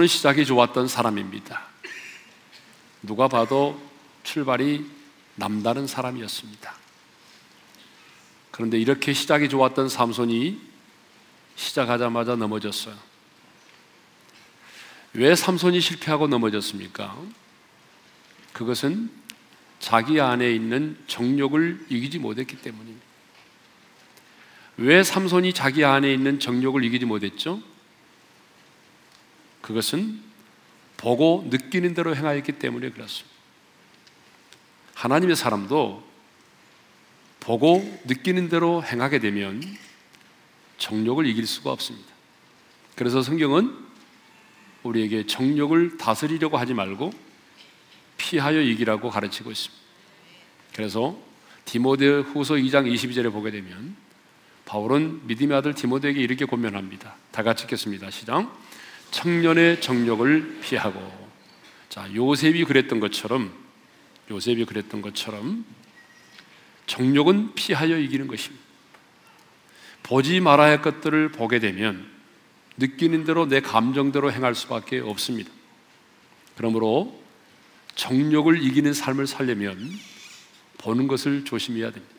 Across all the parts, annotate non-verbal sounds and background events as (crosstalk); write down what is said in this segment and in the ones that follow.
삼손은 시작이 좋았던 사람입니다. 누가 봐도 출발이 남다른 사람이었습니다. 그런데 이렇게 시작이 좋았던 삼손이 시작하자마자 넘어졌어요. 왜 삼손이 실패하고 넘어졌습니까? 그것은 자기 안에 있는 정욕을 이기지 못했기 때문입니다. 왜 삼손이 자기 안에 있는 정욕을 이기지 못했죠? 그것은 보고 느끼는 대로 행하였기 때문에 그렇습니다. 하나님의 사람도 보고 느끼는 대로 행하게 되면 정욕을 이길 수가 없습니다. 그래서 성경은 우리에게 정욕을 다스리려고 하지 말고 피하여 이기라고 가르치고 있습니다. 그래서 디모데 후서 2장 22절에 보게 되면 바울은 믿음의 아들 디모데에게 이렇게 권면합니다. 다 같이 읽겠습니다. 시작. 청년의 정욕을 피하고 자, 요셉이 그랬던 것처럼 요셉이 그랬던 것처럼 정욕은 피하여 이기는 것입니다. 보지 말아야 할 것들을 보게 되면 느끼는 대로 내 감정대로 행할 수밖에 없습니다. 그러므로 정욕을 이기는 삶을 살려면 보는 것을 조심해야 됩니다.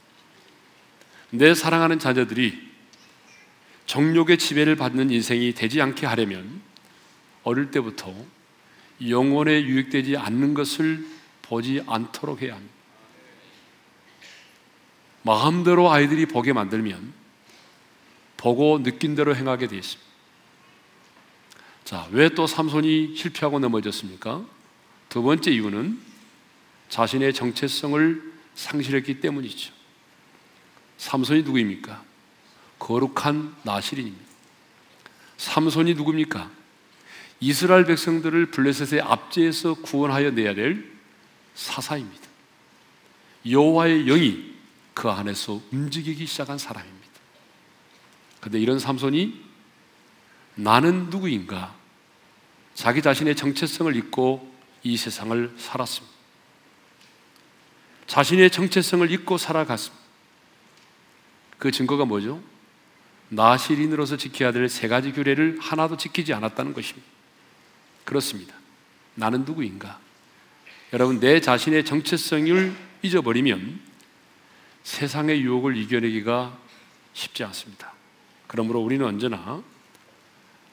내 사랑하는 자녀들이 정욕의 지배를 받는 인생이 되지 않게 하려면 어릴 때부터 영혼에 유익되지 않는 것을 보지 않도록 해야 합니다. 마음대로 아이들이 보게 만들면 보고 느낀 대로 행하게 되어 있습니다. 자, 왜 또 삼손이 실패하고 넘어졌습니까? 두 번째 이유는 자신의 정체성을 상실했기 때문이죠. 삼손이 누구입니까? 거룩한 나실인입니다. 삼손이 누굽니까? 이스라엘 백성들을 블레셋의 압제에서 구원하여 내야 될 사사입니다. 여호와의 영이 그 안에서 움직이기 시작한 사람입니다. 그런데 이런 삼손이 나는 누구인가? 자기 자신의 정체성을 잊고 이 세상을 살았습니다. 자신의 정체성을 잊고 살아갔습니다. 그 증거가 뭐죠? 나시린으로서 지켜야 될 세 가지 규례를 하나도 지키지 않았다는 것입니다. 그렇습니다. 나는 누구인가? 여러분, 내 자신의 정체성을 잊어버리면 세상의 유혹을 이겨내기가 쉽지 않습니다. 그러므로 우리는 언제나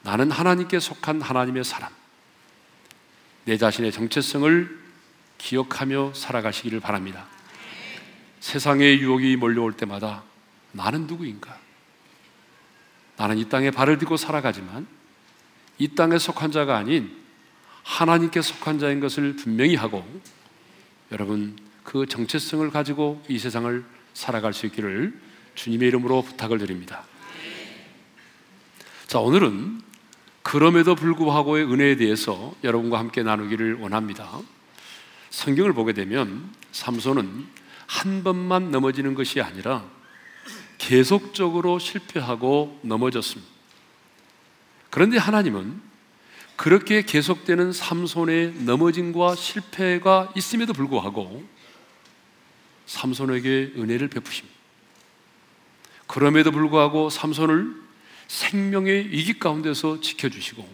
나는 하나님께 속한 하나님의 사람, 내 자신의 정체성을 기억하며 살아가시기를 바랍니다. 세상의 유혹이 몰려올 때마다 나는 누구인가? 나는 이 땅에 발을 딛고 살아가지만 이 땅에 속한 자가 아닌 하나님께 속한 자인 것을 분명히 하고 여러분 그 정체성을 가지고 이 세상을 살아갈 수 있기를 주님의 이름으로 부탁을 드립니다. 자, 오늘은 그럼에도 불구하고의 은혜에 대해서 여러분과 함께 나누기를 원합니다. 성경을 보게 되면 삼손은 한 번만 넘어지는 것이 아니라 계속적으로 실패하고 넘어졌습니다. 그런데 하나님은 그렇게 계속되는 삼손의 넘어짐과 실패가 있음에도 불구하고 삼손에게 은혜를 베푸십니다. 그럼에도 불구하고 삼손을 생명의 위기 가운데서 지켜주시고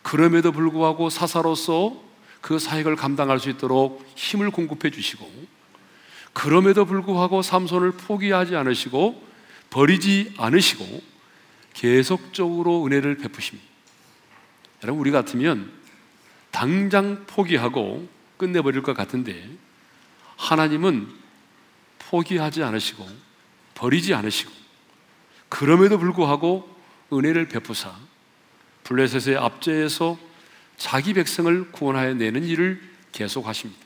그럼에도 불구하고 사사로서 그 사역을 감당할 수 있도록 힘을 공급해 주시고 그럼에도 불구하고 삼손을 포기하지 않으시고 버리지 않으시고 계속적으로 은혜를 베푸십니다. 여러분 우리 같으면 당장 포기하고 끝내버릴 것 같은데 하나님은 포기하지 않으시고 버리지 않으시고 그럼에도 불구하고 은혜를 베푸사 블레셋의 압제에서 자기 백성을 구원하여 내는 일을 계속하십니다.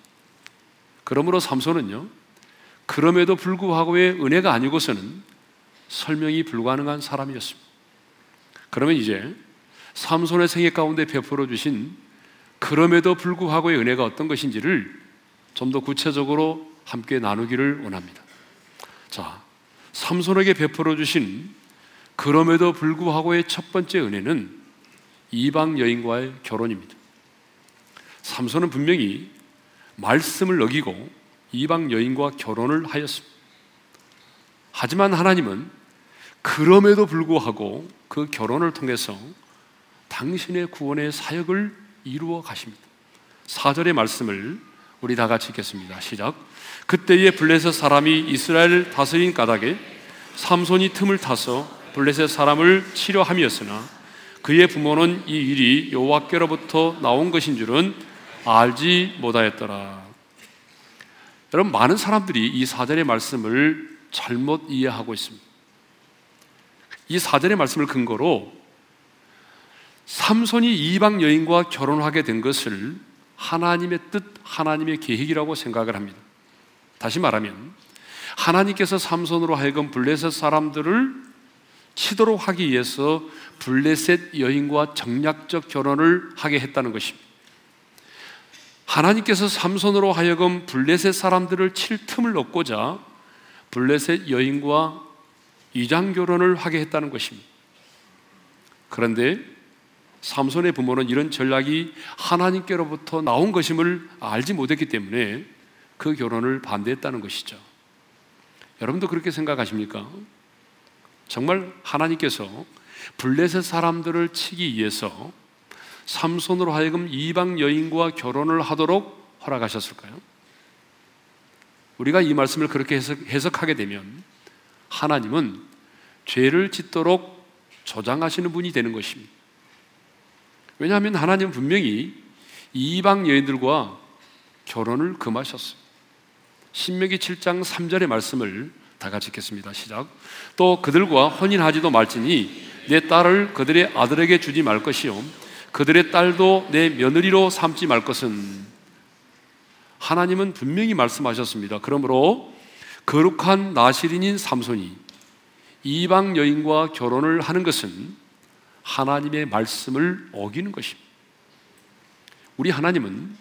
그러므로 삼손은요, 그럼에도 불구하고의 은혜가 아니고서는 설명이 불가능한 사람이었습니다. 그러면 이제 삼손의 생애 가운데 베풀어 주신 그럼에도 불구하고의 은혜가 어떤 것인지를 좀 더 구체적으로 함께 나누기를 원합니다. 자, 삼손에게 베풀어 주신 그럼에도 불구하고의 첫 번째 은혜는 이방 여인과의 결혼입니다. 삼손은 분명히 말씀을 어기고 이방 여인과 결혼을 하였습니다. 하지만 하나님은 그럼에도 불구하고 그 결혼을 통해서 당신의 구원의 사역을 이루어 가십니다. 4절의 말씀을 우리 다 같이 읽겠습니다. 시작. 그때에 블레셋 사람이 이스라엘 다스린 까닭에 삼손이 틈을 타서 블레셋 사람을 치료함이었으나 그의 부모는 이 일이 여호와께로부터 나온 것인 줄은 알지 못하였더라. 여러분 많은 사람들이 이 사절의 말씀을 잘못 이해하고 있습니다. 이 사절의 말씀을 근거로 삼손이 이방 여인과 결혼하게 된 것을 하나님의 뜻, 하나님의 계획이라고 생각을 합니다. 다시 말하면 하나님께서 삼손으로 하여금 블레셋 사람들을 치도록 하기 위해서 블레셋 여인과 정략적 결혼을 하게 했다는 것입니다. 하나님께서 삼손으로 하여금 블레셋 사람들을 칠 틈을 얻고자 블레셋 여인과 이장 결혼을 하게 했다는 것입니다. 그런데 삼손의 부모는 이런 전략이 하나님께로부터 나온 것임을 알지 못했기 때문에 그 결혼을 반대했다는 것이죠. 여러분도 그렇게 생각하십니까? 정말 하나님께서 블레셋 사람들을 치기 위해서 삼손으로 하여금 이방 여인과 결혼을 하도록 허락하셨을까요? 우리가 이 말씀을 그렇게 해석, 하게 되면 하나님은 죄를 짓도록 조장하시는 분이 되는 것입니다. 왜냐하면 하나님은 분명히 이방 여인들과 결혼을 금하셨어요. 신명기 7장 3절의 말씀을 다 같이 읽겠습니다. 시작. 또 그들과 혼인하지도 말지니 내 딸을 그들의 아들에게 주지 말 것이요 그들의 딸도 내 며느리로 삼지 말 것은 하나님은 분명히 말씀하셨습니다. 그러므로 거룩한 나시린인 삼손이 이방 여인과 결혼을 하는 것은 하나님의 말씀을 어기는 것입니다. 우리 하나님은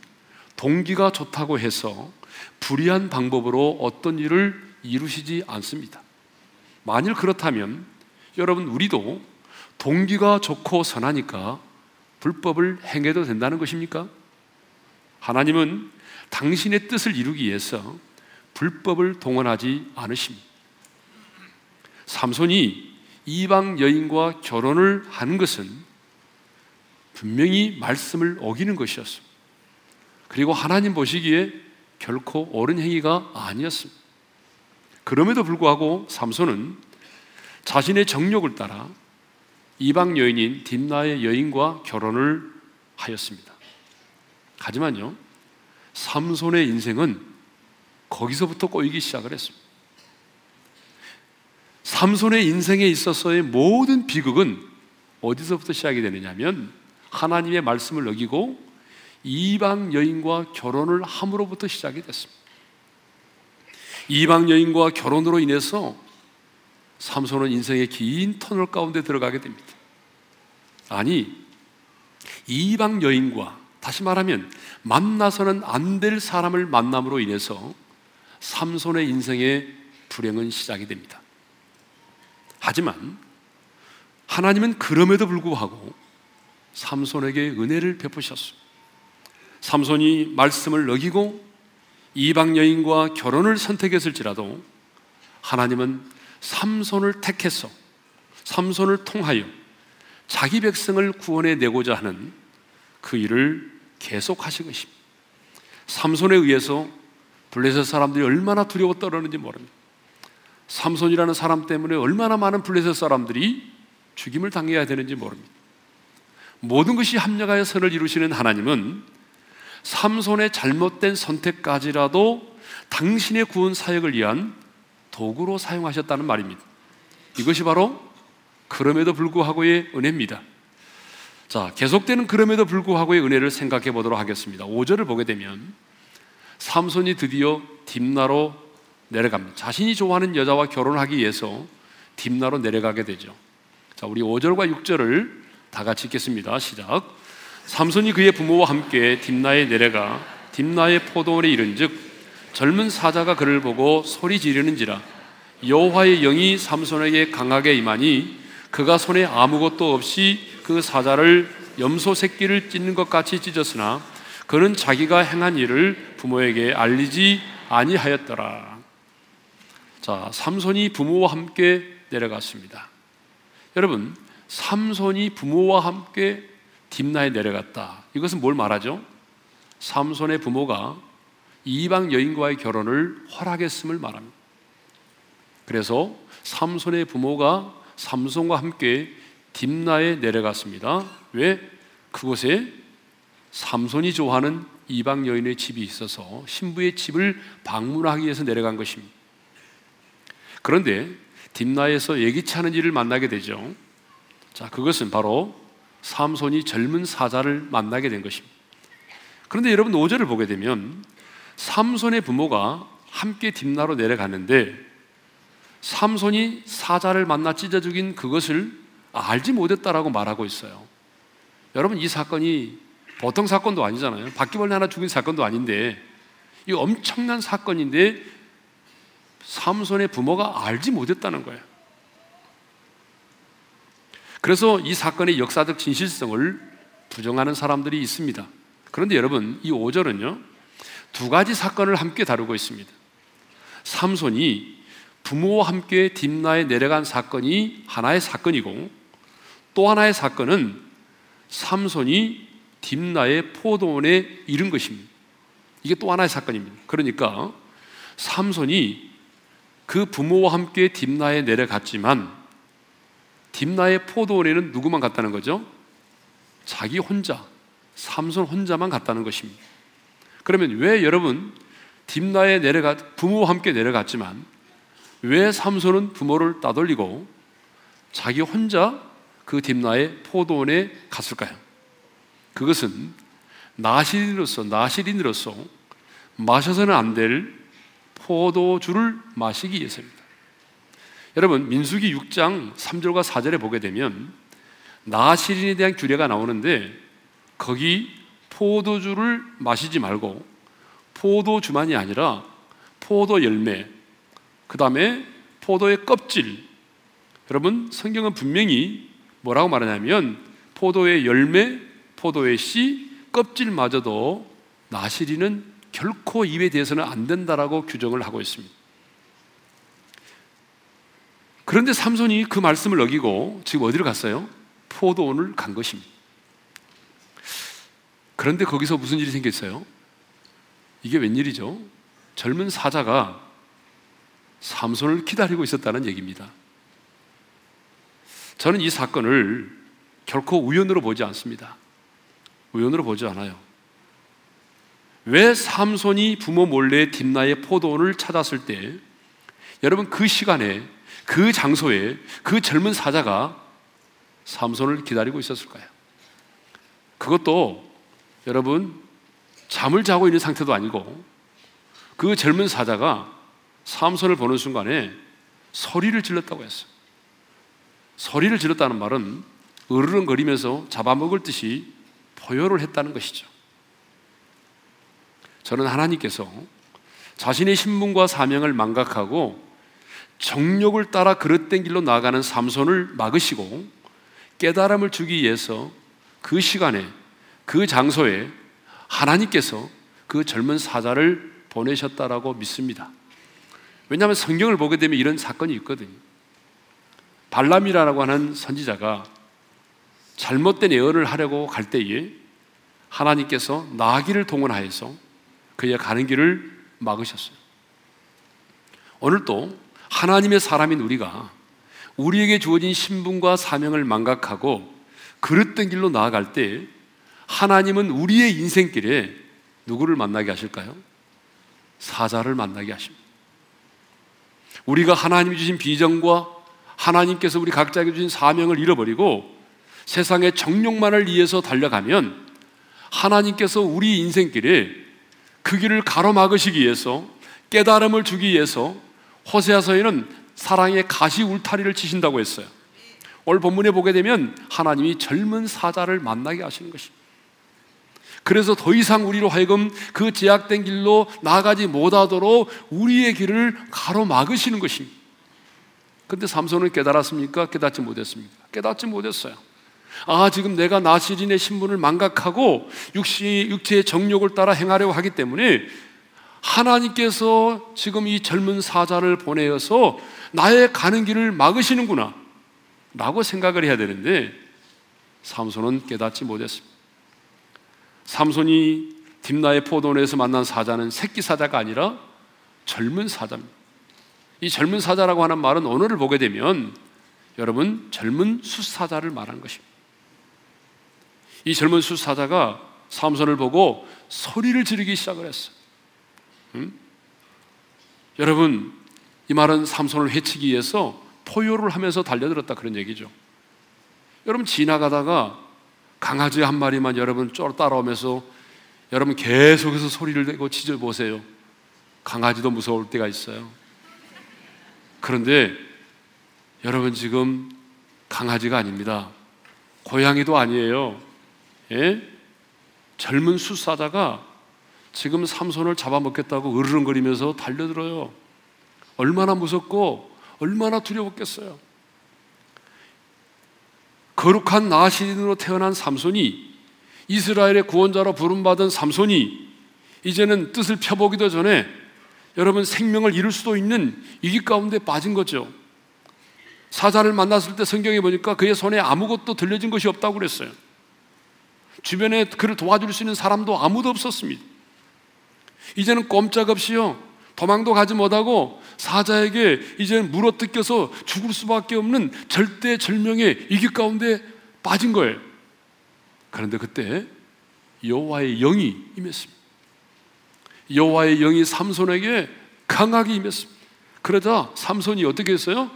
동기가 좋다고 해서 불의한 방법으로 어떤 일을 이루시지 않습니다. 만일 그렇다면 여러분 우리도 동기가 좋고 선하니까 불법을 행해도 된다는 것입니까? 하나님은 당신의 뜻을 이루기 위해서 불법을 동원하지 않으십니다. 삼손이 이방 여인과 결혼을 하는 것은 분명히 말씀을 어기는 것이었습니다. 그리고 하나님 보시기에 결코 옳은 행위가 아니었습니다. 그럼에도 불구하고 삼손은 자신의 정욕을 따라 이방 여인인 딥나의 여인과 결혼을 하였습니다. 하지만요, 삼손의 인생은 거기서부터 꼬이기 시작을 했습니다. 삼손의 인생에 있어서의 모든 비극은 어디서부터 시작이 되느냐면 하나님의 말씀을 어기고 이방 여인과 결혼을 함으로부터 시작이 됐습니다. 이방 여인과 결혼으로 인해서 삼손은 인생의 긴 터널 가운데 들어가게 됩니다. 아니, 이방 여인과 다시 말하면 만나서는 안 될 사람을 만남으로 인해서 삼손의 인생의 불행은 시작이 됩니다. 하지만 하나님은 그럼에도 불구하고 삼손에게 은혜를 베푸셨습니다. 삼손이 말씀을 어기고 이방 여인과 결혼을 선택했을지라도 하나님은 삼손을 택해서 삼손을 통하여 자기 백성을 구원해 내고자 하는 그 일을 계속하신 것입니다. 삼손에 의해서 블레셋 사람들이 얼마나 두려워 떨었는지 모릅니다. 삼손이라는 사람 때문에 얼마나 많은 블레셋 사람들이 죽임을 당해야 되는지 모릅니다. 모든 것이 합력하여 선을 이루시는 하나님은 삼손의 잘못된 선택까지라도 당신의 구원 사역을 위한 도구로 사용하셨다는 말입니다. 이것이 바로 그럼에도 불구하고의 은혜입니다. 자, 계속되는 그럼에도 불구하고의 은혜를 생각해 보도록 하겠습니다. 5절을 보게 되면 삼손이 드디어 딥나로 내려갑니다. 자신이 좋아하는 여자와 결혼하기 위해서 딥나로 내려가게 되죠. 자, 우리 5절과 6절을 다 같이 읽겠습니다. 시작. 삼손이 그의 부모와 함께 딥나에 내려가 딥나의 포도원에 이른즉 젊은 사자가 그를 보고 소리 지르는지라 여호와의 영이 삼손에게 강하게 임하니 그가 손에 아무것도 없이 그 사자를 염소 새끼를 찢는 것 같이 찢었으나 그는 자기가 행한 일을 부모에게 알리지 아니하였더라. 자, 삼손이 부모와 함께 내려갔습니다. 여러분, 삼손이 부모와 함께 딥나에 내려갔다. 이것은 뭘 말하죠? 삼손의 부모가 이방 여인과의 결혼을 허락했음을 말합니다. 그래서 삼손의 부모가 삼손과 함께 딥나에 내려갔습니다. 왜? 그곳에 삼손이 좋아하는 이방 여인의 집이 있어서 신부의 집을 방문하기 위해서 내려간 것입니다. 그런데 딥나에서 예기치 않은 일을 만나게 되죠. 자, 그것은 바로 삼손이 젊은 사자를 만나게 된 것입니다. 그런데 여러분 5절을 보게 되면 삼손의 부모가 함께 딥나로 내려갔는데 삼손이 사자를 만나 찢어 죽인 그것을 알지 못했다라고 말하고 있어요. 여러분 이 사건이 보통 사건도 아니잖아요. 바퀴벌레 하나 죽인 사건도 아닌데 이 엄청난 사건인데 삼손의 부모가 알지 못했다는 거예요. 그래서 이 사건의 역사적 진실성을 부정하는 사람들이 있습니다. 그런데 여러분, 이 5절은요, 두 가지 사건을 함께 다루고 있습니다. 삼손이 부모와 함께 딥나에 내려간 사건이 하나의 사건이고, 또 하나의 사건은 삼손이 딥나의 포도원에 이른 것입니다. 이게 또 하나의 사건입니다. 그러니까 삼손이 그 부모와 함께 딥나에 내려갔지만 딥나의 포도원에는 누구만 갔다는 거죠? 자기 혼자, 삼손 혼자만 갔다는 것입니다. 그러면 왜 여러분 딥나에 내려가 부모와 함께 내려갔지만 왜 삼손은 부모를 따돌리고 자기 혼자 그 딥나의 포도원에 갔을까요? 그것은 나시린으로서 나시린으로서 마셔서는 안 될 포도주를 마시기 위해서입니다. 여러분 민수기 6장 3절과 4절에 보게 되면 나시린에 대한 규례가 나오는데 거기 포도주를 마시지 말고 포도주만이 아니라 포도 열매 그 다음에 포도의 껍질 여러분 성경은 분명히 뭐라고 말하냐면 포도의 열매 포도의 씨 껍질마저도 나시리는 결코 입에 대해서는 안 된다라고 규정을 하고 있습니다. 그런데 삼손이 그 말씀을 어기고 지금 어디로 갔어요? 포도원을 간 것입니다. 그런데 거기서 무슨 일이 생겼어요? 이게 웬일이죠? 젊은 사자가 삼손을 기다리고 있었다는 얘기입니다. 저는 이 사건을 결코 우연으로 보지 않습니다. 우연으로 보지 않아요. 왜 삼손이 부모 몰래 딥나의 포도원을 찾았을 때 여러분 그 시간에 그 장소에 그 젊은 사자가 삼손을 기다리고 있었을까요? 그것도 여러분 잠을 자고 있는 상태도 아니고 그 젊은 사자가 삼손을 보는 순간에 소리를 질렀다고 했어요. 소리를 질렀다는 말은 으르렁거리면서 잡아먹을 듯이 포효를 했다는 것이죠. 저는 하나님께서 자신의 신분과 사명을 망각하고 정욕을 따라 그릇된 길로 나아가는 삼손을 막으시고 깨달음을 주기 위해서 그 시간에 그 장소에 하나님께서 그 젊은 사자를 보내셨다라고 믿습니다. 왜냐하면 성경을 보게 되면 이런 사건이 있거든요. 발람이라고 하는 선지자가 잘못된 예언을 하려고 갈 때에 하나님께서 나귀를 동원하여서 그의 가는 길을 막으셨어요. 오늘도 하나님의 사람인 우리가 우리에게 주어진 신분과 사명을 망각하고 그릇된 길로 나아갈 때 하나님은 우리의 인생길에 누구를 만나게 하실까요? 사자를 만나게 하십니다. 우리가 하나님이 주신 비전과 하나님께서 우리 각자에게 주신 사명을 잃어버리고 세상의 정욕만을 위해서 달려가면 하나님께서 우리 인생길에 그 길을 가로막으시기 위해서 깨달음을 주기 위해서 호세아서에는 사랑의 가시 울타리를 치신다고 했어요. 오늘 본문에 보게 되면 하나님이 젊은 사자를 만나게 하시는 것입니다. 그래서 더 이상 우리로 하여금 그 제약된 길로 나가지 못하도록 우리의 길을 가로막으시는 것입니다. 근데 삼손은 깨달았습니까? 깨닫지 못했습니까? 깨닫지 못했어요. 아, 지금 내가 나시린의 신분을 망각하고 육시, 육체의 정욕을 따라 행하려고 하기 때문에 하나님께서 지금 이 젊은 사자를 보내어서 나의 가는 길을 막으시는구나. 라고 생각을 해야 되는데 삼손은 깨닫지 못했습니다. 삼손이 딥나의 포도원에서 만난 사자는 새끼 사자가 아니라 젊은 사자입니다. 이 젊은 사자라고 하는 말은 언어를 보게 되면 여러분 젊은 숫사자를 말하는 것입니다. 이 젊은 숫사자가 삼손을 보고 소리를 지르기 시작을 했어요. 응? 여러분 이 말은 삼손을 해치기 위해서 포효를 하면서 달려들었다 그런 얘기죠. 여러분 지나가다가 강아지 한 마리만 여러분 쫄 따라오면서 여러분 계속해서 소리를 내고 짖어 보세요. 강아지도 무서울 때가 있어요. 그런데 여러분 지금 강아지가 아닙니다. 고양이도 아니에요. 예? 젊은 숫사자가 지금 삼손을 잡아먹겠다고 으르렁거리면서 달려들어요. 얼마나 무섭고 얼마나 두려웠겠어요. 거룩한 나시린으로 태어난 삼손이 이스라엘의 구원자로 부름받은 삼손이 이제는 뜻을 펴보기도 전에 여러분 생명을 잃을 수도 있는 위기 가운데 빠진 거죠. 사자를 만났을 때 성경에 보니까 그의 손에 아무것도 들려진 것이 없다고 그랬어요. 주변에 그를 도와줄 수 있는 사람도 아무도 없었습니다. 이제는 꼼짝없이요. 도망도 가지 못하고 사자에게 이제는 물어뜯겨서 죽을 수밖에 없는 절대 절명의 위기 가운데 빠진 거예요. 그런데 그때 여호와의 영이 임했습니다. 여호와의 영이 삼손에게 강하게 임했습니다. 그러자 삼손이 어떻게 했어요?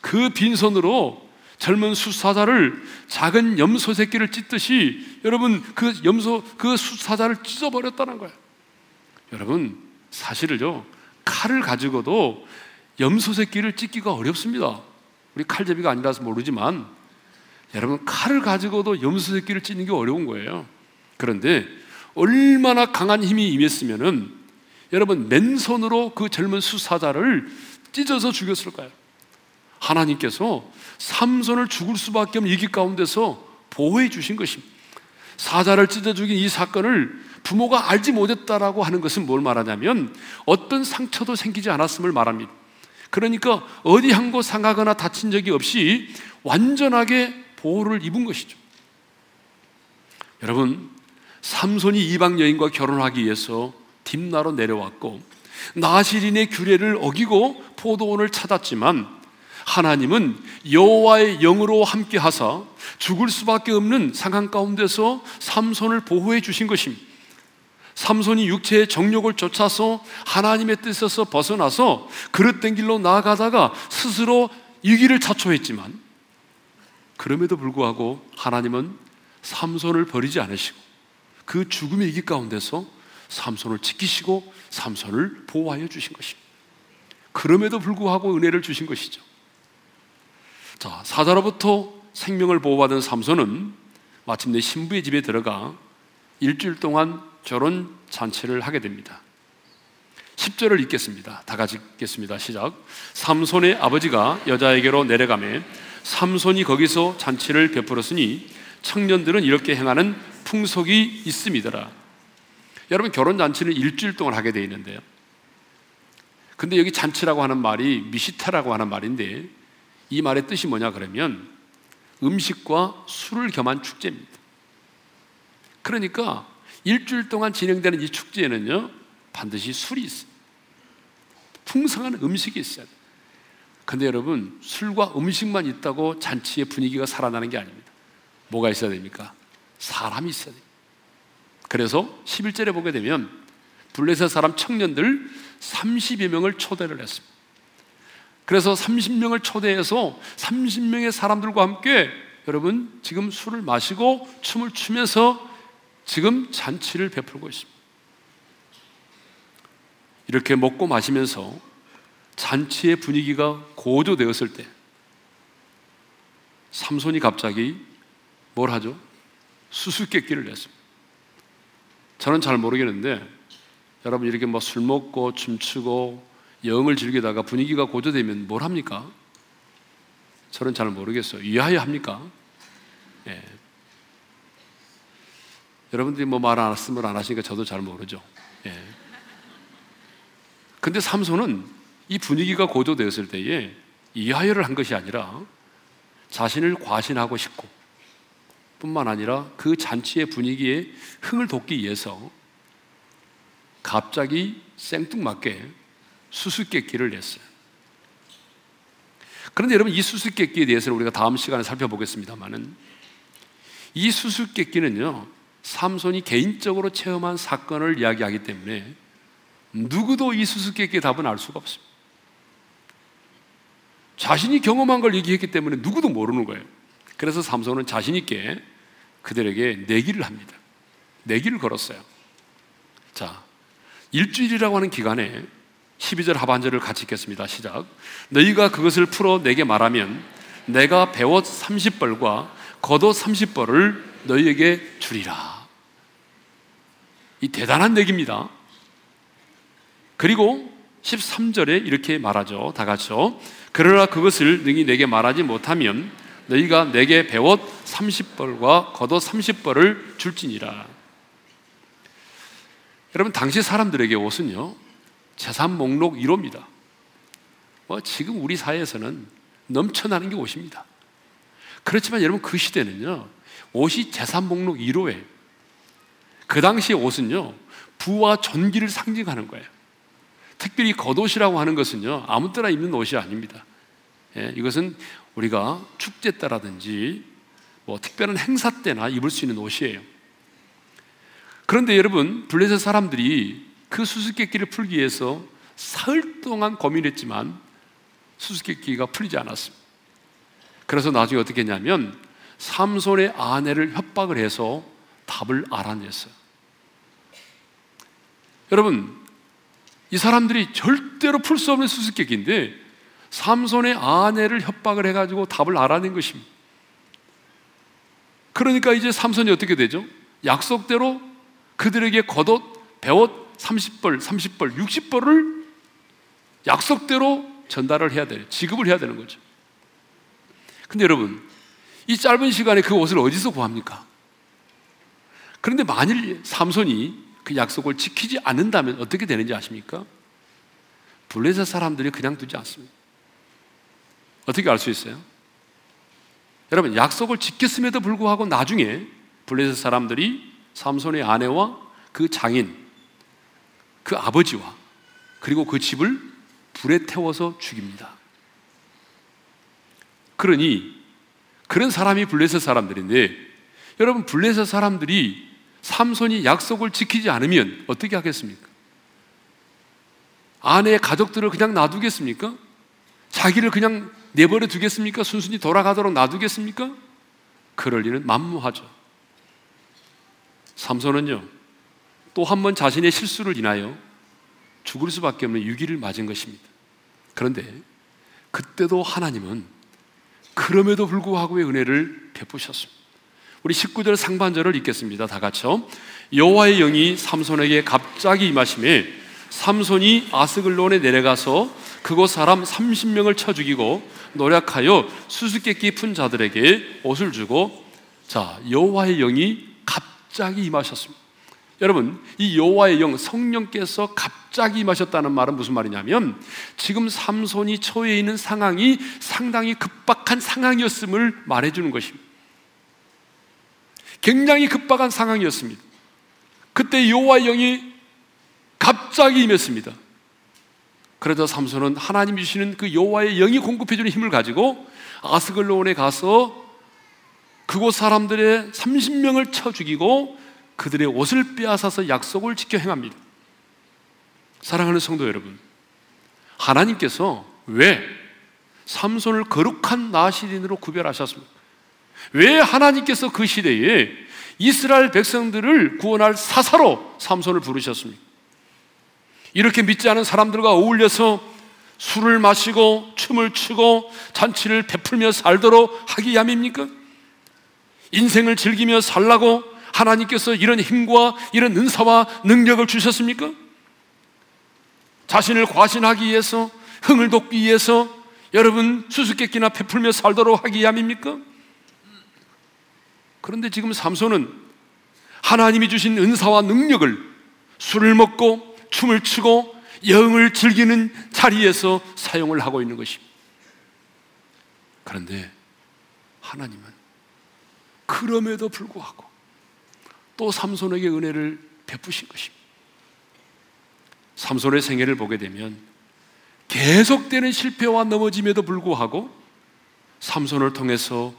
그 빈손으로 젊은 수사자를 작은 염소 새끼를 찢듯이 여러분 그 염소 그 수사자를 찢어버렸다는 거예요. 여러분 사실을요 칼을 가지고도 염소 새끼를 찢기가 어렵습니다. 우리 칼제비가 아니라서 모르지만 여러분 칼을 가지고도 염소 새끼를 찢는 게 어려운 거예요. 그런데 얼마나 강한 힘이 임했으면은 여러분 맨손으로 그 젊은 수사자를 찢어서 죽였을까요? 하나님께서 삼손을 죽을 수밖에 없는 위기 가운데서 보호해 주신 것입니다. 사자를 찢어 죽인 이 사건을 부모가 알지 못했다라고 하는 것은 뭘 말하냐면 어떤 상처도 생기지 않았음을 말합니다. 그러니까 어디 한 곳 상하거나 다친 적이 없이 완전하게 보호를 입은 것이죠. 여러분, 삼손이 이방 여인과 결혼하기 위해서 딥나로 내려왔고 나시린의 규례를 어기고 포도원을 찾았지만 하나님은 여호와의 영으로 함께 하사 죽을 수밖에 없는 상황 가운데서 삼손을 보호해 주신 것입니다. 삼손이 육체의 정욕을 쫓아서 하나님의 뜻에서 벗어나서 그릇된 길로 나아가다가 스스로 이기를 자초했지만 그럼에도 불구하고 하나님은 삼손을 버리지 않으시고 그 죽음의 이기 가운데서 삼손을 지키시고 삼손을 보호하여 주신 것입니다. 그럼에도 불구하고 은혜를 주신 것이죠. 자, 사자로부터 생명을 보호받은 삼손은 마침내 신부의 집에 들어가 일주일 동안 결혼 잔치를 하게 됩니다. 10절을 읽겠습니다. 다 같이 읽겠습니다. 시작. 삼손의 아버지가 여자에게로 내려가매 삼손이 거기서 잔치를 베풀었으니 청년들은 이렇게 행하는 풍속이 있음이더라. 여러분 결혼 잔치는 일주일 동안 하게 돼 있는데요. 근데 여기 잔치라고 하는 말이 미시타라고 하는 말인데 이 말의 뜻이 뭐냐 그러면 음식과 술을 겸한 축제입니다. 그러니까 일주일 동안 진행되는 이 축제에는요, 반드시 술이 있어요. 풍성한 음식이 있어야 돼요. 근데 여러분, 술과 음식만 있다고 잔치의 분위기가 살아나는 게 아닙니다. 뭐가 있어야 됩니까? 사람이 있어야 돼요. 그래서 11절에 보게 되면 블레셋 사람 청년들 30여 명을 초대를 했습니다. 그래서 30명을 초대해서 30명의 사람들과 함께 여러분 지금 술을 마시고 춤을 추면서 지금 잔치를 베풀고 있습니다. 이렇게 먹고 마시면서 잔치의 분위기가 고조되었을 때 삼손이 갑자기 뭘 하죠? 수수께끼를 냈습니다. 저는 잘 모르겠는데 여러분 이렇게 뭐 술 먹고 춤추고 영을 즐기다가 분위기가 고조되면 뭘 합니까? 저는 잘 모르겠어요. 위하여 합니까? 예. 여러분들이 뭐 말 안 했으면 안 하시니까 저도 잘 모르죠. 예. 근데 삼손은 이 분위기가 고조되었을 때에 이하여를 한 것이 아니라 자신을 과신하고 싶고 뿐만 아니라 그 잔치의 분위기에 흥을 돋기 위해서 갑자기 생뚱맞게 수수께끼를 냈어요. 그런데 여러분 이 수수께끼에 대해서는 우리가 다음 시간에 살펴보겠습니다만은 이 수수께끼는요 삼손이 개인적으로 체험한 사건을 이야기하기 때문에 누구도 이 수수께끼의 답은 알 수가 없습니다. 자신이 경험한 걸 얘기했기 때문에 누구도 모르는 거예요. 그래서 삼손은 자신 있게 그들에게 내기를 합니다. 내기를 걸었어요. 자, 일주일이라고 하는 기간에 12절 하반절을 같이 읽겠습니다. 시작. 너희가 그것을 풀어 내게 말하면 내가 배옷 30벌과 겉옷 30벌을 너희에게 주리라. 이 대단한 내기입니다. 그리고 13절에 이렇게 말하죠. 다 같이요. 그러나 그것을 능히 내게 말하지 못하면 너희가 내게 배옷 30벌과 겉옷 30벌을 줄지니라. 여러분 당시 사람들에게 옷은요 재산 목록 1호입니다. 뭐 지금 우리 사회에서는 넘쳐나는 게 옷입니다. 그렇지만 여러분 그 시대는요 옷이 재산 목록 1호에 그 당시 옷은요 부와 존귀를 상징하는 거예요. 특별히 겉옷이라고 하는 것은요 아무 때나 입는 옷이 아닙니다. 예, 이것은 우리가 축제 때라든지 뭐 특별한 행사 때나 입을 수 있는 옷이에요. 그런데 여러분 블레셋 사람들이 그 수수께끼를 풀기 위해서 사흘 동안 고민했지만 수수께끼가 풀리지 않았습니다. 그래서 나중에 어떻게 했냐면 삼손의 아내를 협박을 해서 답을 알아냈어요. 여러분, 이 사람들이 절대로 풀 수 없는 수수께끼인데 삼손의 아내를 협박을 해가지고 답을 알아낸 것입니다. 그러니까 이제 삼손이 어떻게 되죠? 약속대로 그들에게 겉옷, 배옷 30벌, 30벌, 60벌을 약속대로 전달을 해야 돼요. 지급을 해야 되는 거죠. 근데 여러분, 이 짧은 시간에 그 옷을 어디서 구합니까? 그런데 만일 삼손이 그 약속을 지키지 않는다면 어떻게 되는지 아십니까? 블레셋 사람들이 그냥 두지 않습니다. 어떻게 알 수 있어요? 여러분, 약속을 지켰음에도 불구하고 나중에 블레셋 사람들이 삼손의 아내와 그 장인, 그 아버지와 그리고 그 집을 불에 태워서 죽입니다. 그러니 그런 사람이 블레셋 사람들인데 여러분 블레셋 사람들이 삼손이 약속을 지키지 않으면 어떻게 하겠습니까? 아내의 가족들을 그냥 놔두겠습니까? 자기를 그냥 내버려 두겠습니까? 순순히 돌아가도록 놔두겠습니까? 그럴 리는 만무하죠. 삼손은요, 또 한 번 자신의 실수를 인하여 죽을 수밖에 없는 유기를 맞은 것입니다. 그런데 그때도 하나님은 그럼에도 불구하고의 은혜를 베푸셨습니다. 우리 19절 상반절을 읽겠습니다. 다 같이요. 여호와의 영이 삼손에게 갑자기 임하심에 삼손이 아스글론에 내려가서 그곳 사람 30명을 쳐 죽이고 노력하여 수수께끼 푼 자들에게 옷을 주고 자 여호와의 영이 갑자기 임하셨습니다. 여러분, 이 여호와의 영 성령께서 갑자기 임하셨다는 말은 무슨 말이냐면 지금 삼손이 처해 있는 상황이 상당히 급박한 상황이었음을 말해 주는 것입니다. 굉장히 급박한 상황이었습니다. 그때 여호와의 영이 갑자기 임했습니다. 그래서 삼손은 하나님 주시는 그 여호와의 영이 공급해 주는 힘을 가지고 아스글론에 가서 그곳 사람들의 30명을 쳐 죽이고 그들의 옷을 빼앗아서 약속을 지켜 행합니다. 사랑하는 성도 여러분, 하나님께서 왜 삼손을 거룩한 나시린으로 구별하셨습니까? 왜 하나님께서 그 시대에 이스라엘 백성들을 구원할 사사로 삼손을 부르셨습니까? 이렇게 믿지 않은 사람들과 어울려서 술을 마시고 춤을 추고 잔치를 베풀며 살도록 하기 얌입니까? 인생을 즐기며 살라고 하나님께서 이런 힘과 이런 은사와 능력을 주셨습니까? 자신을 과신하기 위해서 흥을 돋기 위해서 여러분 수수께끼나 베풀며 살도록 하기 위함입니까? 그런데 지금 삼손은 하나님이 주신 은사와 능력을 술을 먹고 춤을 추고 영을 즐기는 자리에서 사용을 하고 있는 것입니다. 그런데 하나님은 그럼에도 불구하고 또 삼손에게 은혜를 베푸신 것입니다. 삼손의 생애를 보게 되면 계속되는 실패와 넘어짐에도 불구하고 삼손을 통해서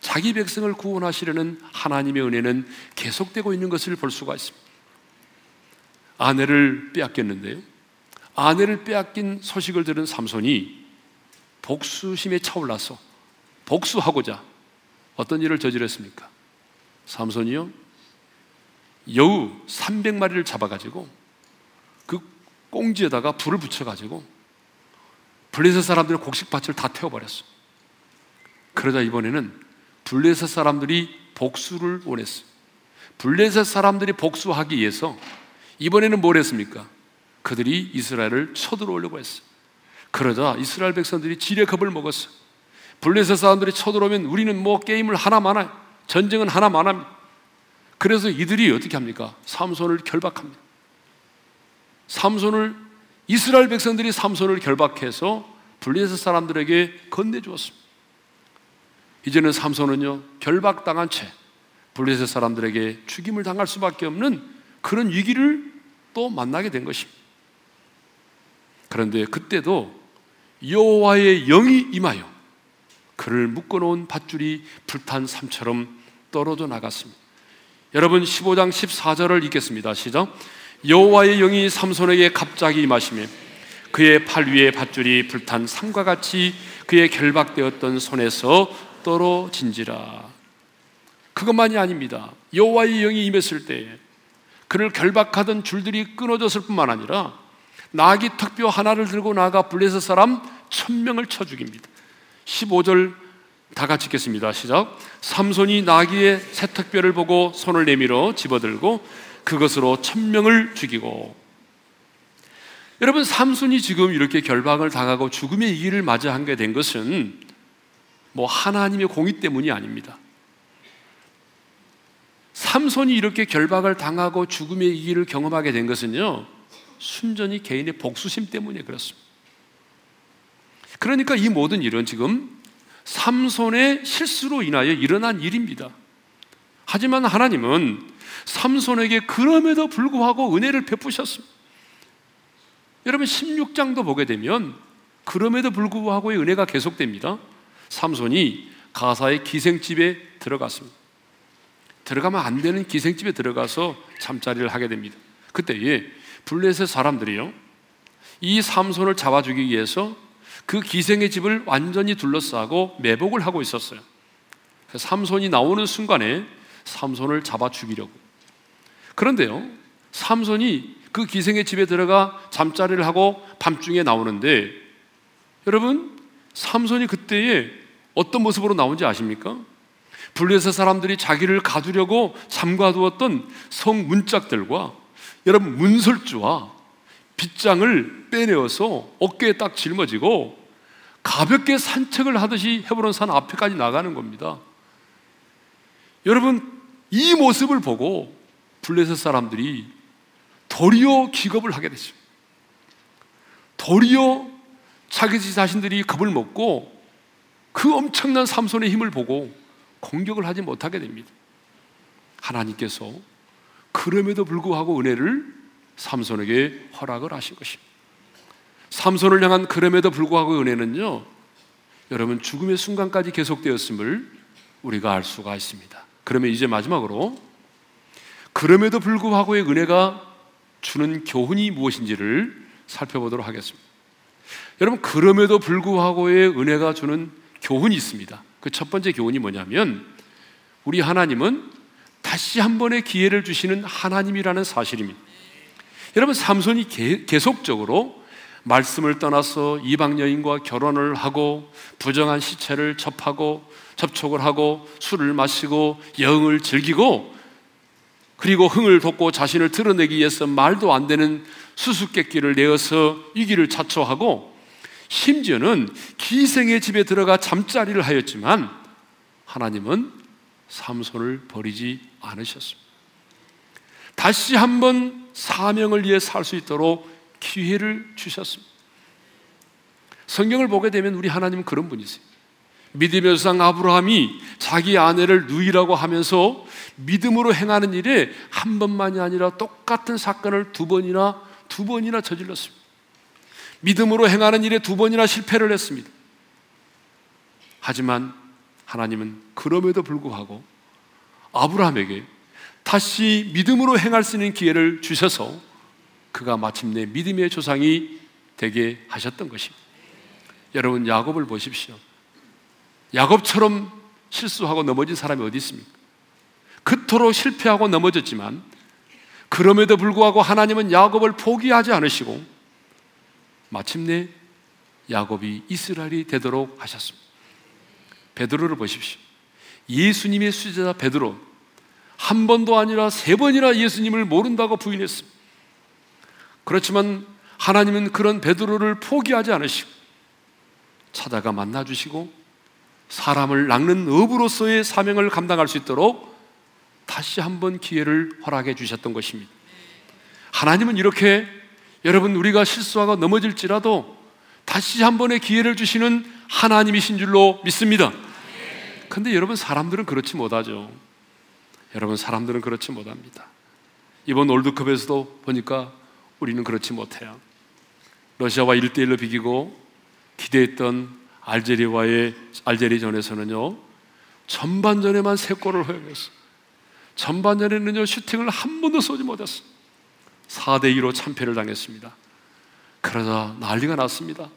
자기 백성을 구원하시려는 하나님의 은혜는 계속되고 있는 것을 볼 수가 있습니다. 아내를 빼앗겼는데요. 아내를 빼앗긴 소식을 들은 삼손이 복수심에 차올라서 복수하고자 어떤 일을 저질렀습니까? 삼손이요. 여우 300마리를 잡아가지고 그 꽁지에다가 불을 붙여가지고 블레셋 사람들의 곡식밭을 다 태워버렸어. 그러자 이번에는 블레셋 사람들이 복수를 원했어. 블레셋 사람들이 복수하기 위해서 이번에는 뭘 했습니까? 그들이 이스라엘을 쳐들어오려고 했어. 그러자 이스라엘 백성들이 지레 겁을 먹었어. 블레셋 사람들이 쳐들어오면 우리는 뭐 게임을 하나만 하, 전쟁은 하나만 합니다. 그래서 이들이 어떻게 합니까? 삼손을 결박합니다. 삼손을 이스라엘 백성들이 삼손을 결박해서 블레셋 사람들에게 건네주었습니다. 이제는 삼손은요 결박당한 채 블레셋 사람들에게 죽임을 당할 수밖에 없는 그런 위기를 또 만나게 된 것입니다. 그런데 그때도 여호와의 영이 임하여 그를 묶어놓은 밧줄이 불탄 삶처럼 떨어져 나갔습니다. 여러분 15장 14절을 읽겠습니다. 시작. 여호와의 영이 삼손에게 갑자기 임하시며 그의 팔 위에 밧줄이 불탄 삼과 같이 그의 결박되었던 손에서 떨어진지라. 그것만이 아닙니다. 여호와의 영이 임했을 때 그를 결박하던 줄들이 끊어졌을 뿐만 아니라 나귀 턱뼈 하나를 들고 나가 블레셋 사람 천명을 쳐 죽입니다. 15절 다 같이 읽겠습니다. 시작. 삼손이 나귀의 새 턱뼈를 보고 손을 내밀어 집어들고 그것으로 천명을 죽이고 여러분 삼손이 지금 이렇게 결박을 당하고 죽음의 이기를 맞이하게 된 것은 뭐 하나님의 공의 때문이 아닙니다. 삼손이 이렇게 결박을 당하고 죽음의 이기를 경험하게 된 것은요, 순전히 개인의 복수심 때문에 그렇습니다. 그러니까 이 모든 일은 지금 삼손의 실수로 인하여 일어난 일입니다. 하지만 하나님은 삼손에게 그럼에도 불구하고 은혜를 베푸셨습니다. 여러분 16장도 보게 되면 그럼에도 불구하고의 은혜가 계속됩니다. 삼손이 가사의 기생집에 들어갔습니다. 들어가면 안 되는 기생집에 들어가서 잠자리를 하게 됩니다. 그때에 블레셋 사람들이요. 이 삼손을 잡아 주기 위해서 그 기생의 집을 완전히 둘러싸고 매복을 하고 있었어요. 삼손이 나오는 순간에 삼손을 잡아 죽이려고. 그런데요. 삼손이 그 기생의 집에 들어가 잠자리를 하고 밤중에 나오는데 여러분 삼손이 그때에 어떤 모습으로 나온지 아십니까? 블레셋 사람들이 자기를 가두려고 잠가두었던 성 문짝들과 여러분 문설주와 빗장을 빼내어서 어깨에 딱 짊어지고 가볍게 산책을 하듯이 헤브론 산 앞에까지 나가는 겁니다. 여러분 이 모습을 보고 블레셋 사람들이 도리어 기겁을 하게 됐죠. 도리어 자기 자신들이 겁을 먹고 그 엄청난 삼손의 힘을 보고 공격을 하지 못하게 됩니다. 하나님께서 그럼에도 불구하고 은혜를 삼손에게 허락을 하신 것입니다. 삼손을 향한 그럼에도 불구하고 은혜는요, 여러분 죽음의 순간까지 계속되었음을 우리가 알 수가 있습니다. 그러면 이제 마지막으로 그럼에도 불구하고의 은혜가 주는 교훈이 무엇인지를 살펴보도록 하겠습니다. 여러분 그럼에도 불구하고의 은혜가 주는 교훈이 있습니다. 그 첫 번째 교훈이 뭐냐면 우리 하나님은 다시 한 번의 기회를 주시는 하나님이라는 사실입니다. 여러분 삼손이 계속적으로 말씀을 떠나서 이방 여인과 결혼을 하고 부정한 시체를 접하고 접촉을 하고 술을 마시고 영을 즐기고 그리고 흥을 돋고 자신을 드러내기 위해서 말도 안 되는 수수께끼를 내어서 이기를 자초하고 심지어는 기생의 집에 들어가 잠자리를 하였지만 하나님은 삼손을 버리지 않으셨습니다. 다시 한번 사명을 위해 살 수 있도록 기회를 주셨습니다. 성경을 보게 되면 우리 하나님은 그런 분이세요. 믿음의 조상 아브라함이 자기 아내를 누이라고 하면서 믿음으로 행하는 일에 한 번만이 아니라 똑같은 사건을 두 번이나 두 번이나 저질렀습니다. 믿음으로 행하는 일에 두 번이나 실패를 했습니다. 하지만 하나님은 그럼에도 불구하고 아브라함에게 다시 믿음으로 행할 수 있는 기회를 주셔서 그가 마침내 믿음의 조상이 되게 하셨던 것입니다. 여러분 야곱을 보십시오. 야곱처럼 실수하고 넘어진 사람이 어디 있습니까? 그토록 실패하고 넘어졌지만 그럼에도 불구하고 하나님은 야곱을 포기하지 않으시고 마침내 야곱이 이스라엘이 되도록 하셨습니다. 베드로를 보십시오. 예수님의 수제자 베드로 한 번도 아니라 세 번이나 예수님을 모른다고 부인했습니다. 그렇지만 하나님은 그런 베드로를 포기하지 않으시고 찾아가 만나 주시고 사람을 낚는 업으로서의 사명을 감당할 수 있도록 다시 한번 기회를 허락해 주셨던 것입니다. 하나님은 이렇게 여러분 우리가 실수하고 넘어질지라도 다시 한 번의 기회를 주시는 하나님이신 줄로 믿습니다. 근데 여러분 사람들은 그렇지 못하죠. 여러분 사람들은 그렇지 못합니다. 이번 월드컵에서도 보니까 우리는 그렇지 못해요. 러시아와 1대1로 비기고 기대했던 알제리와의 알제리전에서는요 전반전에만 세 골을 허용했어. 전반전에는요 슈팅을 한 번도 쏘지 못했어. 4대 2로 참패를 당했습니다. 그러자 난리가 났습니다.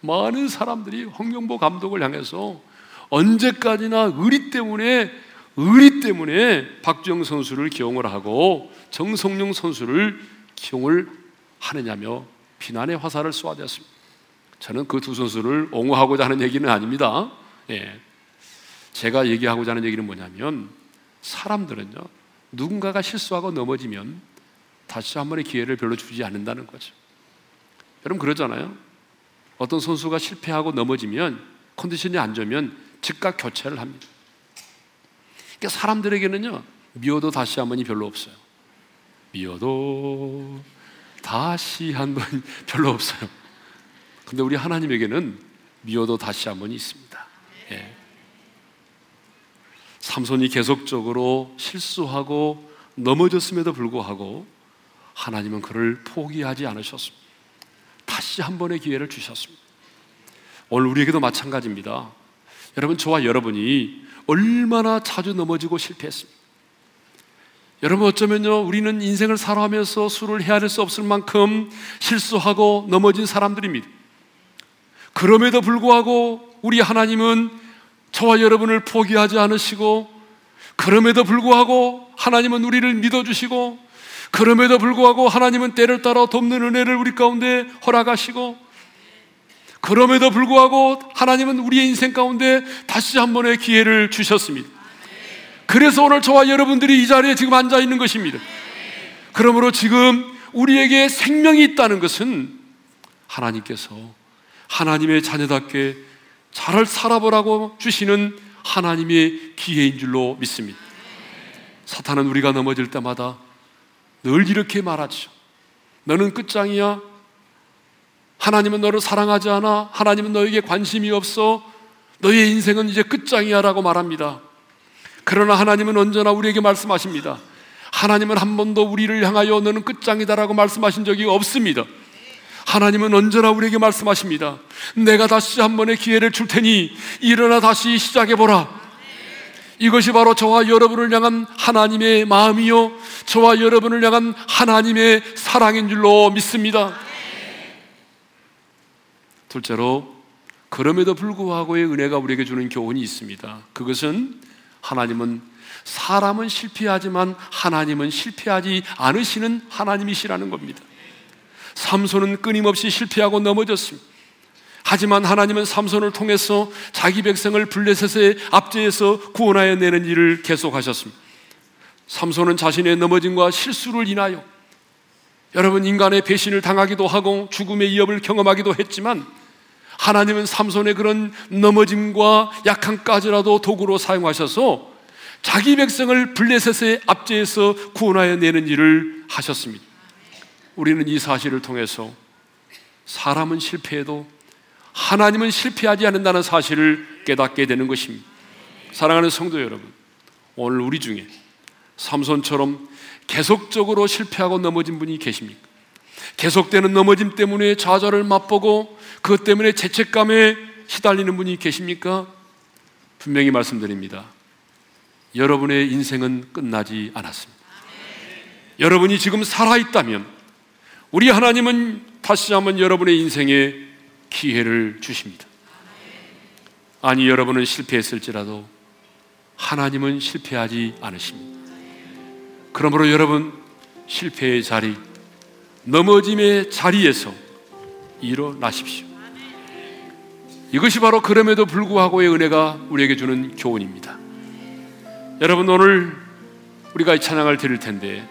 많은 사람들이 홍명보 감독을 향해서 언제까지나 의리 때문에 의리 때문에 박주영 선수를 기용을 하고 정성용 선수를 기용을 하느냐며 비난의 화살을 쏘아대었습니다. 저는 그 두 선수를 옹호하고자 하는 얘기는 아닙니다. 예. 제가 얘기하고자 하는 얘기는 뭐냐면 사람들은요 누군가가 실수하고 넘어지면 다시 한 번의 기회를 별로 주지 않는다는 거죠. 여러분 그러잖아요. 어떤 선수가 실패하고 넘어지면 컨디션이 안 좋으면 즉각 교체를 합니다. 그러니까 사람들에게는요 미워도 다시 한 번이 별로 없어요. 미워도 다시 한 번 (laughs) 별로 없어요. 근데 우리 하나님에게는 미워도 다시 한번 있습니다. 예. 삼손이 계속적으로 실수하고 넘어졌음에도 불구하고 하나님은 그를 포기하지 않으셨습니다. 다시 한 번의 기회를 주셨습니다. 오늘 우리에게도 마찬가지입니다. 여러분, 저와 여러분이 얼마나 자주 넘어지고 실패했습니다. 여러분 어쩌면요 우리는 인생을 살아가면서 술을 헤아릴 수 없을 만큼 실수하고 넘어진 사람들입니다. 그럼에도 불구하고 우리 하나님은 저와 여러분을 포기하지 않으시고 그럼에도 불구하고 하나님은 우리를 믿어주시고 그럼에도 불구하고 하나님은 때를 따라 돕는 은혜를 우리 가운데 허락하시고 그럼에도 불구하고 하나님은 우리의 인생 가운데 다시 한 번의 기회를 주셨습니다. 그래서 오늘 저와 여러분들이 이 자리에 지금 앉아 있는 것입니다. 그러므로 지금 우리에게 생명이 있다는 것은 하나님께서 하나님의 자녀답게 잘 살아보라고 주시는 하나님의 기회인 줄로 믿습니다. 사탄은 우리가 넘어질 때마다 늘 이렇게 말하죠. 너는 끝장이야. 하나님은 너를 사랑하지 않아. 하나님은 너에게 관심이 없어. 너의 인생은 이제 끝장이야. 라고 말합니다. 그러나 하나님은 언제나 우리에게 말씀하십니다. 하나님은 한 번도 우리를 향하여 너는 끝장이다. 라고 말씀하신 적이 없습니다. 하나님은 언제나 우리에게 말씀하십니다. 내가 다시 한 번의 기회를 줄 테니 일어나 다시 시작해 보라. 이것이 바로 저와 여러분을 향한 하나님의 마음이요. 저와 여러분을 향한 하나님의 사랑인 줄로 믿습니다. 둘째로, 그럼에도 불구하고의 은혜가 우리에게 주는 교훈이 있습니다. 그것은 하나님은 사람은 실패하지만 하나님은 실패하지 않으시는 하나님이시라는 겁니다. 삼손은 끊임없이 실패하고 넘어졌습니다. 하지만 하나님은 삼손을 통해서 자기 백성을 블레셋의 압제에서 구원하여 내는 일을 계속하셨습니다. 삼손은 자신의 넘어짐과 실수를 인하여 여러분 인간의 배신을 당하기도 하고 죽음의 위협을 경험하기도 했지만 하나님은 삼손의 그런 넘어짐과 약함까지라도 도구로 사용하셔서 자기 백성을 블레셋의 압제에서 구원하여 내는 일을 하셨습니다. 우리는 이 사실을 통해서 사람은 실패해도 하나님은 실패하지 않는다는 사실을 깨닫게 되는 것입니다. 사랑하는 성도 여러분, 오늘 우리 중에 삼손처럼 계속적으로 실패하고 넘어진 분이 계십니까? 계속되는 넘어짐 때문에 좌절을 맛보고 그것 때문에 죄책감에 시달리는 분이 계십니까? 분명히 말씀드립니다. 여러분의 인생은 끝나지 않았습니다. 여러분이 지금 살아있다면 우리 하나님은 다시 한번 여러분의 인생에 기회를 주십니다. 아니, 여러분은 실패했을지라도 하나님은 실패하지 않으십니다. 그러므로 여러분, 실패의 자리, 넘어짐의 자리에서 일어나십시오. 이것이 바로 그럼에도 불구하고의 은혜가 우리에게 주는 교훈입니다. 여러분, 오늘 우리가 이 찬양을 드릴 텐데,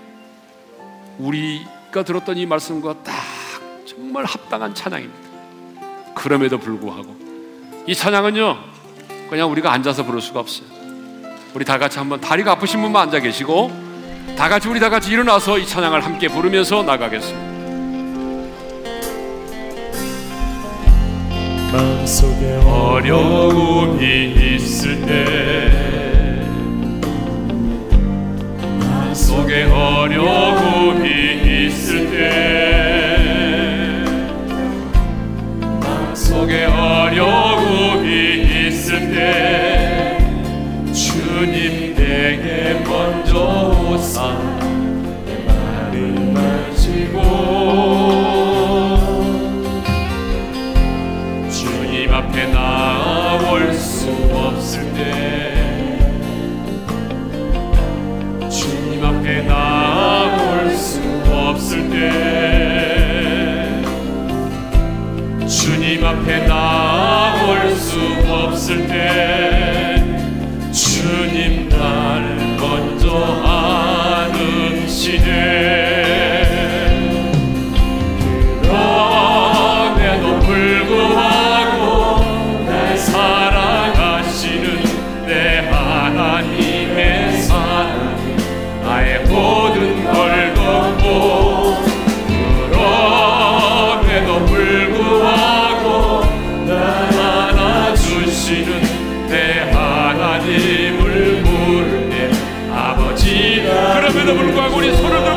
우리가 들었던 이 말씀과 딱 정말 합당한 찬양입니다. 그럼에도 불구하고 이 찬양은요 그냥 우리가 앉아서 부를 수가 없어요. 우리 다 같이 한번 다리가 아프신 분만 앉아 계시고 다 같이 우리 다 같이 일어나서 이 찬양을 함께 부르면서 나가겠습니다. 마음속에 어려움이 있을 때 마음속에 어려움이 있을 때 마음속에 어려움이 있을 때 주님 내게 먼저 앞에 나올 수 없을 때 그럼에도 불구하고 우리 손을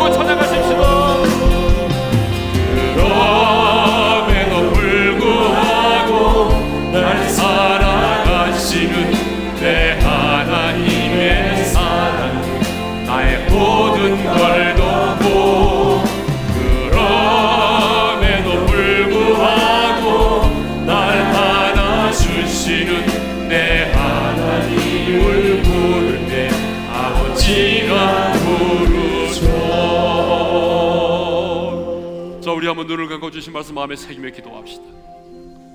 한번 눈을 감고 주신 말씀 마음에 새기며 기도합시다.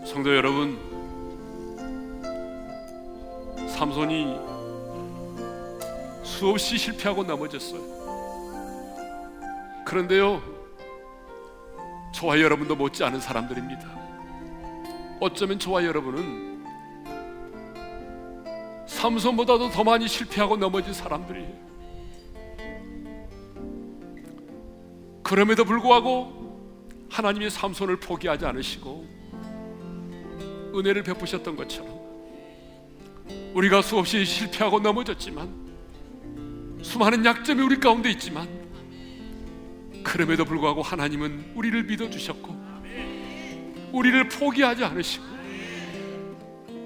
성도 여러분, 삼손이 수없이 실패하고 넘어졌어요. 그런데요, 저와 여러분도 못지 않은 사람들입니다. 어쩌면 저와 여러분은 삼손보다도 더 많이 실패하고 넘어진 사람들이에요. 그럼에도 불구하고 하나님의 삼손을 포기하지 않으시고 은혜를 베푸셨던 것처럼 우리가 수없이 실패하고 넘어졌지만 수많은 약점이 우리 가운데 있지만 그럼에도 불구하고 하나님은 우리를 믿어주셨고 우리를 포기하지 않으시고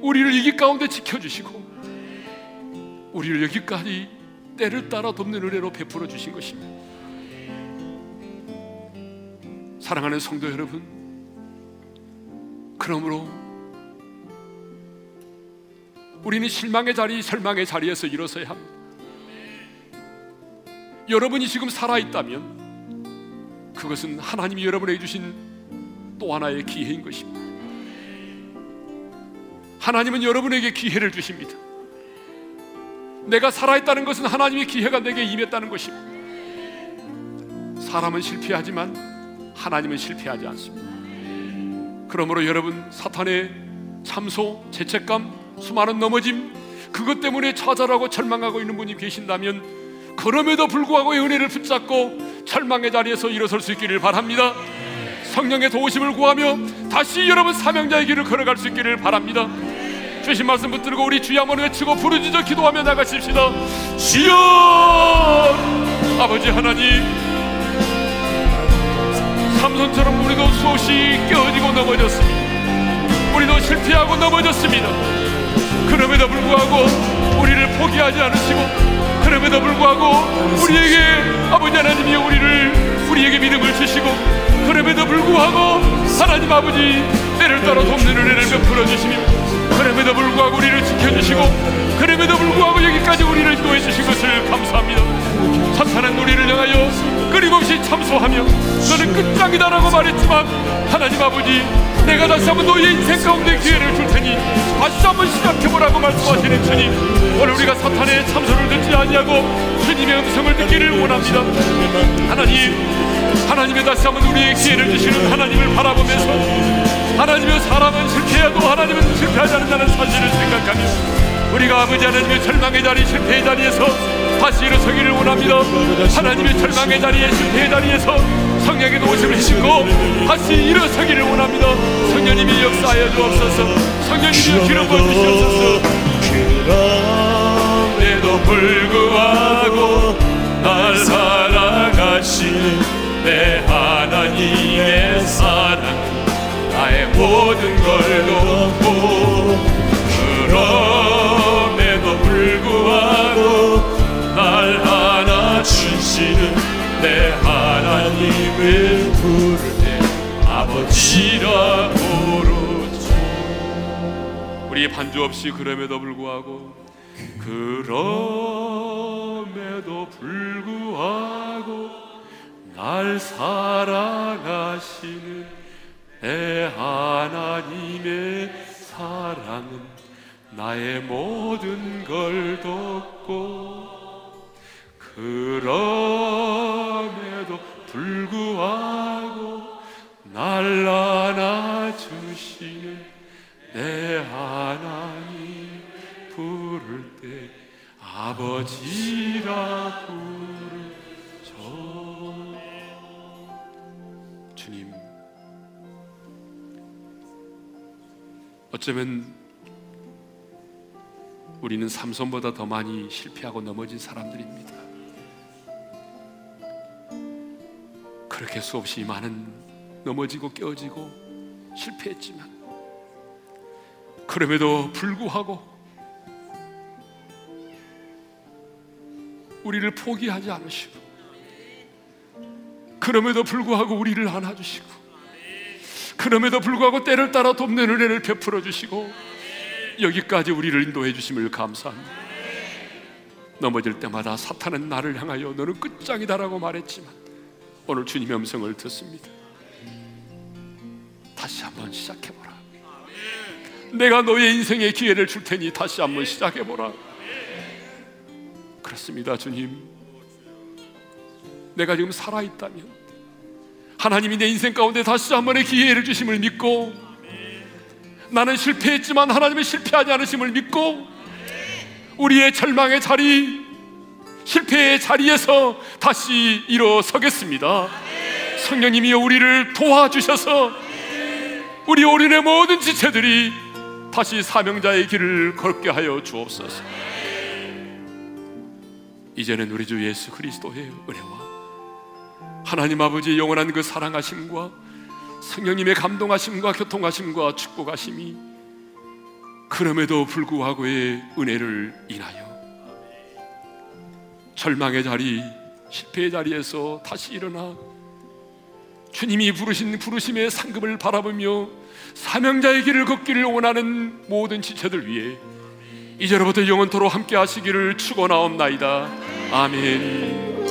우리를 이기 가운데 지켜주시고 우리를 여기까지 때를 따라 돕는 은혜로 베풀어 주신 것입니다. 사랑하는 성도 여러분, 그러므로 우리는 실망의 자리, 절망의 자리에서 일어서야 합니다. 여러분이 지금 살아있다면 그것은 하나님이 여러분에게 주신 또 하나의 기회인 것입니다. 하나님은 여러분에게 기회를 주십니다. 내가 살아있다는 것은 하나님의 기회가 내게 임했다는 것입니다. 사람은 실패하지만 하나님은 실패하지 않습니다. 그러므로 여러분 사탄의 참소, 죄책감, 수많은 넘어짐 그것 때문에 좌절하고 절망하고 있는 분이 계신다면 그럼에도 불구하고 은혜를 붙잡고 절망의 자리에서 일어설 수 있기를 바랍니다. 성령의 도우심을 구하며 다시 여러분 사명자의 길을 걸어갈 수 있기를 바랍니다. 주신 말씀 붙들고 우리 주여 한번 외치고 부르짖어 기도하며 나가십시다 주여 아버지 하나님 삼손처럼 우리도 수없이 깨어지고 넘어졌습니다. 우리도 실패하고 넘어졌습니다. 그럼에도 불구하고 우리를 포기하지 않으시고 그럼에도 불구하고 우리에게 아버지 하나님이 우리를 우리에게 믿음을 주시고 그럼에도 불구하고 하나님 아버지 때를 따라 돕는 은혜를 베풀어 주시며 그럼에도 불구하고 우리를 지켜주시고 그럼에도 불구하고 여기까지 우리를 인도해 주신 것을 감사합니다. 사탄은 우리를 향하여 끊임없이 참소하며 너는 끝장이다라고 말했지만 하나님 아버지 내가 다시 한번 너의 인생 가운데 기회를 줄 테니 다시 한번 시작해보라고 말씀하시는 주님 오늘 우리가 사탄의 참소를 듣지 아니하고 주님의 음성을 듣기를 원합니다. 하나님 하나님의 다시 한번 우리의 기회를 주시는 하나님을 바라보면서 하나님의 사람은 실패해도 하나님은 실패하지 않는다는 사실을 생각하며 우리가 아버지 하나님의 절망의 자리 실패의 자리에서 다시 일어서기를 원합니다. 하나님의 절망의 자리에 실패의 자리에서 성령의 도우심을 힘고 다시 일어서기를 원합니다. 성령님이 역사하여 주옵소서. 성령님이 기름 부어주시옵소서. 그럼에도 불구하고 날 사랑하신 내 하나님의 사랑 나의 모든 걸 돕고 그럼에도 불구하고 날 안아주시는 내 하나님을 때 아버지라 부르죠 우리 반주 없이 그럼에도 불구하고 그럼에도 불구하고 날 사랑하시는 내 하나님의 사랑은 나의 모든 걸 덮고 그럼에도 불구하고 날 안아주시는 내 하나님 부를 때 아버지라 부르죠. 주님 어쩌면 우리는 삼손보다 더 많이 실패하고 넘어진 사람들입니다. 그렇게 수없이 많은 넘어지고 깨어지고 실패했지만 그럼에도 불구하고 우리를 포기하지 않으시고 그럼에도 불구하고 우리를 안아주시고 그럼에도 불구하고 때를 따라 돕는 은혜를 베풀어 주시고 여기까지 우리를 인도해 주심을 감사합니다 넘어질 때마다 사탄은 나를 향하여 너는 끝장이다라고 말했지만 오늘 주님의 음성을 듣습니다 다시 한번 시작해보라 내가 너의 인생에 기회를 줄 테니 다시 한번 시작해보라. 그렇습니다, 주님. 내가 지금 살아있다면 하나님이 내 인생 가운데 다시 한 번의 기회를 주심을 믿고 나는 실패했지만 하나님은 실패하지 않으심을 믿고 우리의 절망의 자리, 실패의 자리에서 다시 일어서겠습니다. 성령님이 우리를 도와주셔서 우리 올인의 모든 지체들이 다시 사명자의 길을 걷게 하여 주옵소서. 이제는 우리 주 예수 그리스도의 은혜와 하나님 아버지의 영원한 그 사랑하심과 성령님의 감동하심과 교통하심과 축복하심이 그럼에도 불구하고의 은혜를 인하여 절망의 자리, 실패의 자리에서 다시 일어나 주님이 부르신 부르심의 상급을 바라보며 사명자의 길을 걷기를 원하는 모든 지체들 위해 이제로부터 영원토로 함께 하시기를 축원하옵나이다. 아멘.